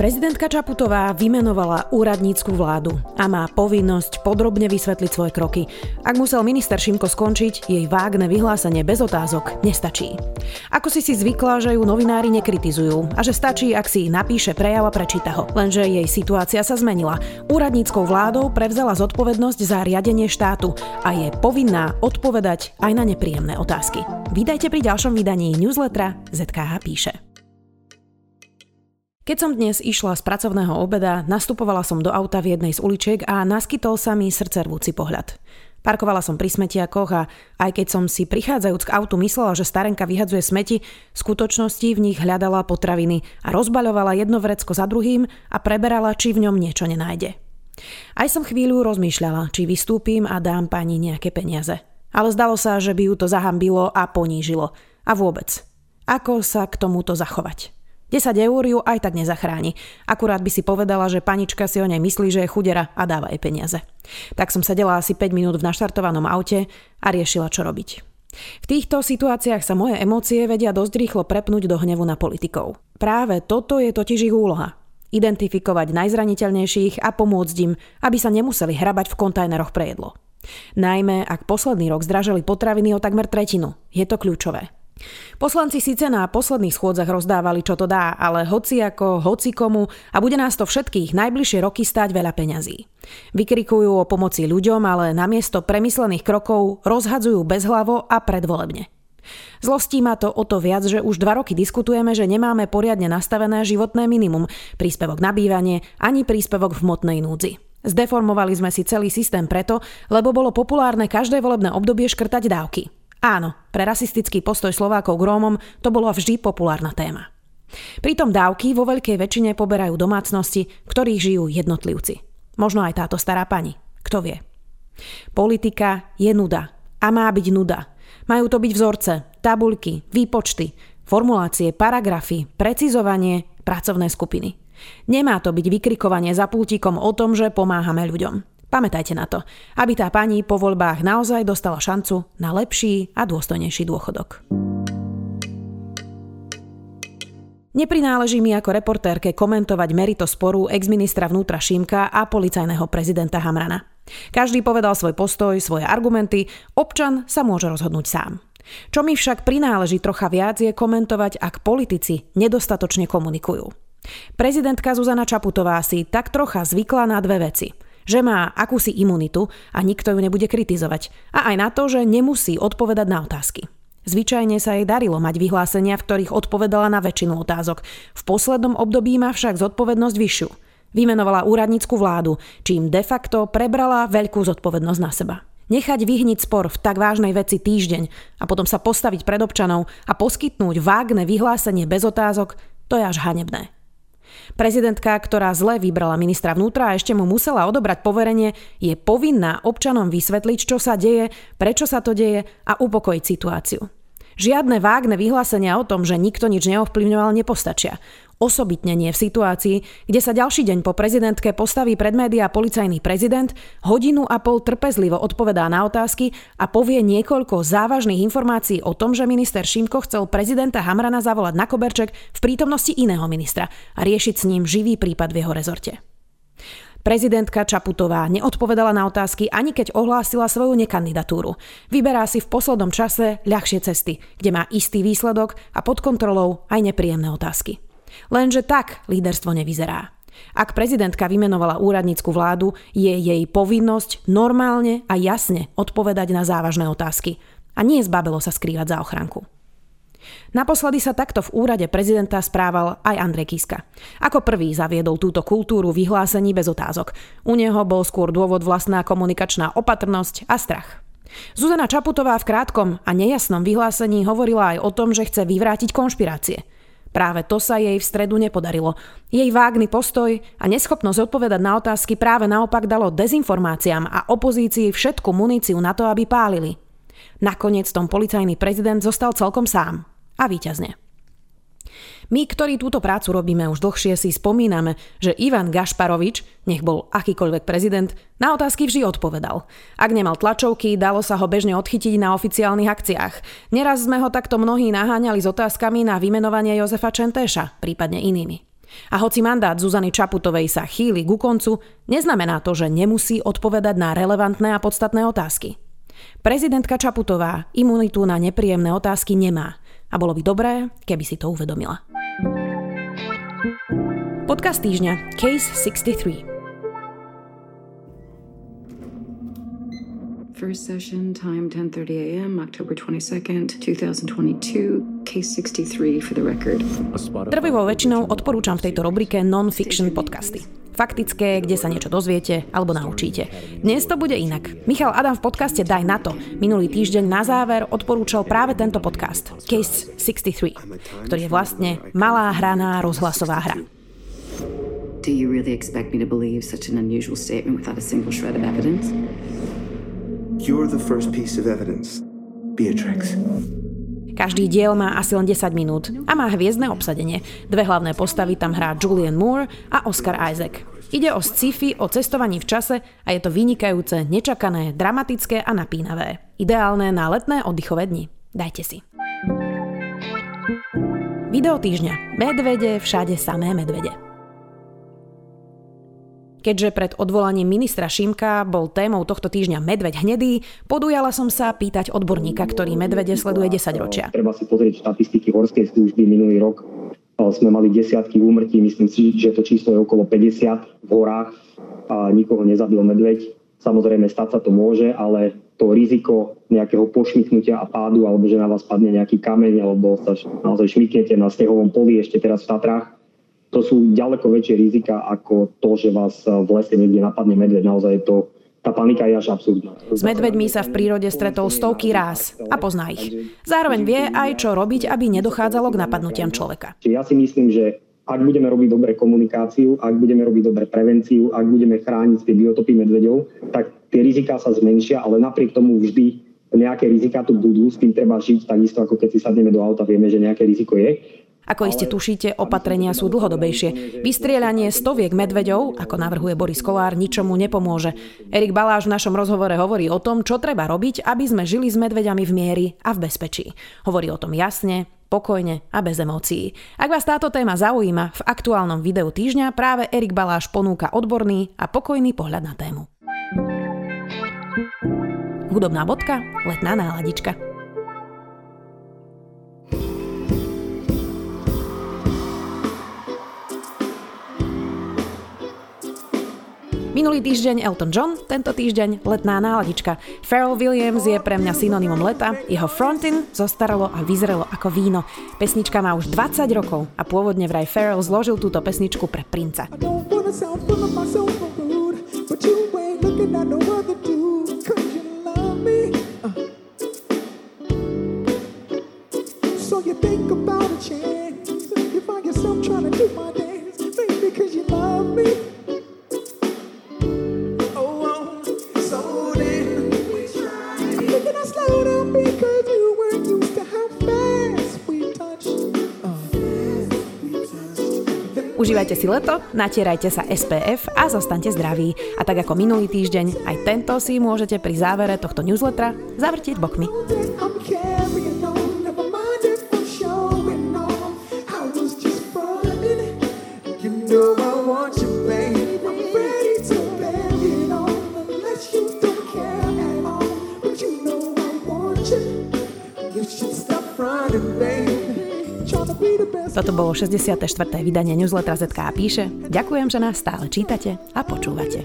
Prezidentka Čaputová vymenovala úradnícku vládu a má povinnosť podrobne vysvetliť svoje kroky. Ak musel minister Šimko skončiť, jej vágne vyhlásenie bez otázok nestačí. Ako si si zvykla, že ju novinári nekritizujú a že stačí, ak si napíše prejav a prečíta ho. Lenže jej situácia sa zmenila. Úradníckou vládou prevzala zodpovednosť za riadenie štátu a je povinná odpovedať aj na nepríjemné otázky. Vítajte pri ďalšom vydaní newslettera ZKH píše. Keď som dnes išla z pracovného obeda, nastupovala som do auta v jednej z uličiek a naskytol sa mi srdcervúci pohľad. Parkovala som pri smetiakoch a aj keď som si prichádzajúc k autu myslela, že starenka vyhadzuje smeti, v skutočnosti v nich hľadala potraviny a rozbaľovala jedno vrecko za druhým a preberala, či v ňom niečo nenájde. Aj som chvíľu rozmýšľala, či vystúpim a dám pani nejaké peniaze. Ale zdalo sa, že by ju to zahambilo a ponížilo. A vôbec. Ako sa k tomuto zachovať? 10 eur ju aj tak nezachráni. Akurát by si povedala, že panička si o nej myslí, že je chudera a dáva jej peniaze. Tak som sedela asi 5 minút v naštartovanom aute a riešila, čo robiť. V týchto situáciách sa moje emócie vedia dosť rýchlo prepnúť do hnevu na politikov. Práve toto je totiž ich úloha. Identifikovať najzraniteľnejších a pomôcť im, aby sa nemuseli hrabať v kontajneroch pre jedlo. Najmä ak posledný rok zdražili potraviny o takmer tretinu. Je to kľúčové. Poslanci síce na posledných schôdzach rozdávali, čo to dá, ale hoci ako, hoci komu a bude nás to všetkých najbližšie roky stáť veľa peňazí. Vykrikujú o pomoci ľuďom, ale namiesto premyslených krokov rozhadzujú bezhlavo a predvolebne. Zlostí ma to o to viac, že už dva roky diskutujeme, že nemáme poriadne nastavené životné minimum, príspevok na bývanie ani príspevok v hmotnej núdzi. Zdeformovali sme si celý systém preto, lebo bolo populárne každé volebné obdobie škrtať dávky. Áno, pre rasistický postoj Slovákov k Rómom to bolo vždy populárna téma. Pritom dávky vo veľkej väčšine poberajú domácnosti, ktorých žijú jednotlivci. Možno aj táto stará pani. Kto vie? Politika je nuda. A má byť nuda. Majú to byť vzorce, tabuľky, výpočty, formulácie, paragrafy, precizovanie, pracovné skupiny. Nemá to byť vykrikovanie za pultíkom o tom, že pomáhame ľuďom. Pamätajte na to, aby tá pani po voľbách naozaj dostala šancu na lepší a dôstojnejší dôchodok. Neprináleží mi ako reportérke komentovať merito sporu exministra vnútra Šímka a policajného prezidenta Hamrana. Každý povedal svoj postoj, svoje argumenty, občan sa môže rozhodnúť sám. Čo mi však prináleží trocha viac je komentovať, ak politici nedostatočne komunikujú. Prezidentka Zuzana Čaputová si tak trocha zvykla na dve veci – že má akúsi imunitu a nikto ju nebude kritizovať. A aj na to, že nemusí odpovedať na otázky. Zvyčajne sa jej darilo mať vyhlásenia, v ktorých odpovedala na väčšinu otázok. V poslednom období má však zodpovednosť vyššiu. Vymenovala úradnícku vládu, čím de facto prebrala veľkú zodpovednosť na seba. Nechať vyhniť spor v tak vážnej veci týždeň a potom sa postaviť pred občanov a poskytnúť vágne vyhlásenie bez otázok, to je až hanebné. Prezidentka, ktorá zle vybrala ministra vnútra a ešte mu musela odobrať poverenie, je povinná občanom vysvetliť, čo sa deje, prečo sa to deje a upokojiť situáciu. Žiadne vágne vyhlásenia o tom, že nikto nič neovplyvňoval, nepostačia. Osobitne nie v situácii, kde sa ďalší deň po prezidentke postaví pred médiá policajný prezident, hodinu a pol trpezlivo odpovedá na otázky a povie niekoľko závažných informácií o tom, že minister Šimko chcel prezidenta Hamrana zavolať na koberček v prítomnosti iného ministra a riešiť s ním živý prípad v jeho rezorte. Prezidentka Čaputová neodpovedala na otázky ani keď ohlásila svoju nekandidatúru. Vyberá si v poslednom čase ľahšie cesty, kde má istý výsledok a pod kontrolou aj nepríjemné otázky. Lenže tak líderstvo nevyzerá. Ak prezidentka vymenovala úradnícku vládu, je jej povinnosť normálne a jasne odpovedať na závažné otázky. A nie zbabelo sa skrývať za ochranku. Naposledy sa takto v úrade prezidenta správal aj Andrej Kiska. Ako prvý zaviedol túto kultúru vyhlásení bez otázok. U neho bol skôr dôvod vlastná komunikačná opatrnosť a strach. Zuzana Čaputová v krátkom a nejasnom vyhlásení hovorila aj o tom, že chce vyvrátiť konšpirácie. Práve to sa jej v stredu nepodarilo. Jej vágny postoj a neschopnosť odpovedať na otázky práve naopak dalo dezinformáciám a opozícii všetku muníciu na to, aby pálili. Nakoniec tom policajný prezident zostal celkom sám a výťazne. My, ktorí túto prácu robíme už dlhšie, si spomíname, že Ivan Gašparovič, nech bol akýkoľvek prezident, na otázky vždy odpovedal. Ak nemal tlačovky, dalo sa ho bežne odchytiť na oficiálnych akciách. Neraz sme ho takto mnohí naháňali s otázkami na vymenovanie Jozefa Čentéša, prípadne inými. A hoci mandát Zuzany Čaputovej sa chýli ku koncu, neznamená to, že nemusí odpovedať na relevantné a podstatné otázky. Prezidentka Čaputová imunitu na nepríjemné otázky nemá a bolo by dobré, keby si to uvedomila. Podcast týždňa Case 63 First session, time 10:30 a.m., October 22nd, 2022. Case 63 for the record. Drvivou väčšinou odporúčam v tejto rubrike non-fiction podcasty. Faktické, kde sa niečo dozviete alebo naučíte. Dnes to bude inak. Michal Adam v podcaste Daj na to minulý týždeň na záver odporúčal práve tento podcast Case 63, ktorý je vlastne malá hraná rozhlasová hra. Do you really expect me to believe such an unusual statement without a single shred of evidence? You're the first piece of evidence, Beatrix. Každý diel má asi len 10 minút a má hviezdne obsadenie. Dve hlavné postavy tam hrá Julian Moore a Oscar Isaac. Ide o sci-fi, o cestovaní v čase a je to vynikajúce, nečakané, dramatické a napínavé. Ideálne na letné oddychové dni. Dajte si. Video týždňa. Medvede, všade samé medvede. Keďže pred odvolaním ministra Šimka bol témou tohto týždňa medveď hnedý, podujala som sa pýtať odborníka, ktorý medvede sleduje 10 ročia. Treba si pozrieť štatistiky horskej služby minulý rok. Sme mali desiatky úmrtí, myslím si, že to číslo je okolo 50 v horách a nikoho nezabil medveď. Samozrejme, stať sa to môže, ale to riziko nejakého pošmyknutia a pádu, alebo že na vás padne nejaký kameň, alebo sa naozaj šmyknete na snehovom poli ešte teraz v Tatrách, to sú ďaleko väčšie rizika ako to, že vás v lese niekde napadne medveď. Naozaj to tá panika je až absurdná. S medveďmi sa v prírode stretol stovky ráz a pozná ich. Zároveň vie aj, čo robiť, aby nedochádzalo k napadnutiam človeka. Ja si myslím, že ak budeme robiť dobre komunikáciu, ak budeme robiť dobre prevenciu, ak budeme chrániť tie biotopy medveďov, tak tie riziká sa zmenšia, ale napriek tomu vždy nejaké rizika tu budú, s tým treba žiť, takisto ako keď si sadneme do auta, vieme, že nejaké riziko je. Ako iste tušíte, opatrenia sú dlhodobejšie. Vystrieľanie stoviek medveďov, ako navrhuje Boris Kolár, ničomu nepomôže. Erik Baláš v našom rozhovore hovorí o tom, čo treba robiť, aby sme žili s medveďami v miery a v bezpečí. Hovorí o tom jasne, pokojne a bez emócií. Ak vás táto téma zaujíma, v aktuálnom videu týždňa práve Erik Baláš ponúka odborný a pokojný pohľad na tému. Hudobná bodka, letná náladička. Minulý týždeň Elton John, tento týždeň letná náladička. Pharrell Williams je pre mňa synonymom leta, jeho frontin zostaralo a vyzeralo ako víno. Pesnička má už 20 rokov a pôvodne vraj Pharrell zložil túto pesničku pre princa. So Užívajte si leto, natierajte sa SPF a zostaňte zdraví. A tak ako minulý týždeň, aj tento si môžete pri závere tohto newslettera zavrtiť bokmi. Toto bolo 64. vydanie newslettera ZK píše. Ďakujem, že nás stále čítate a počúvate.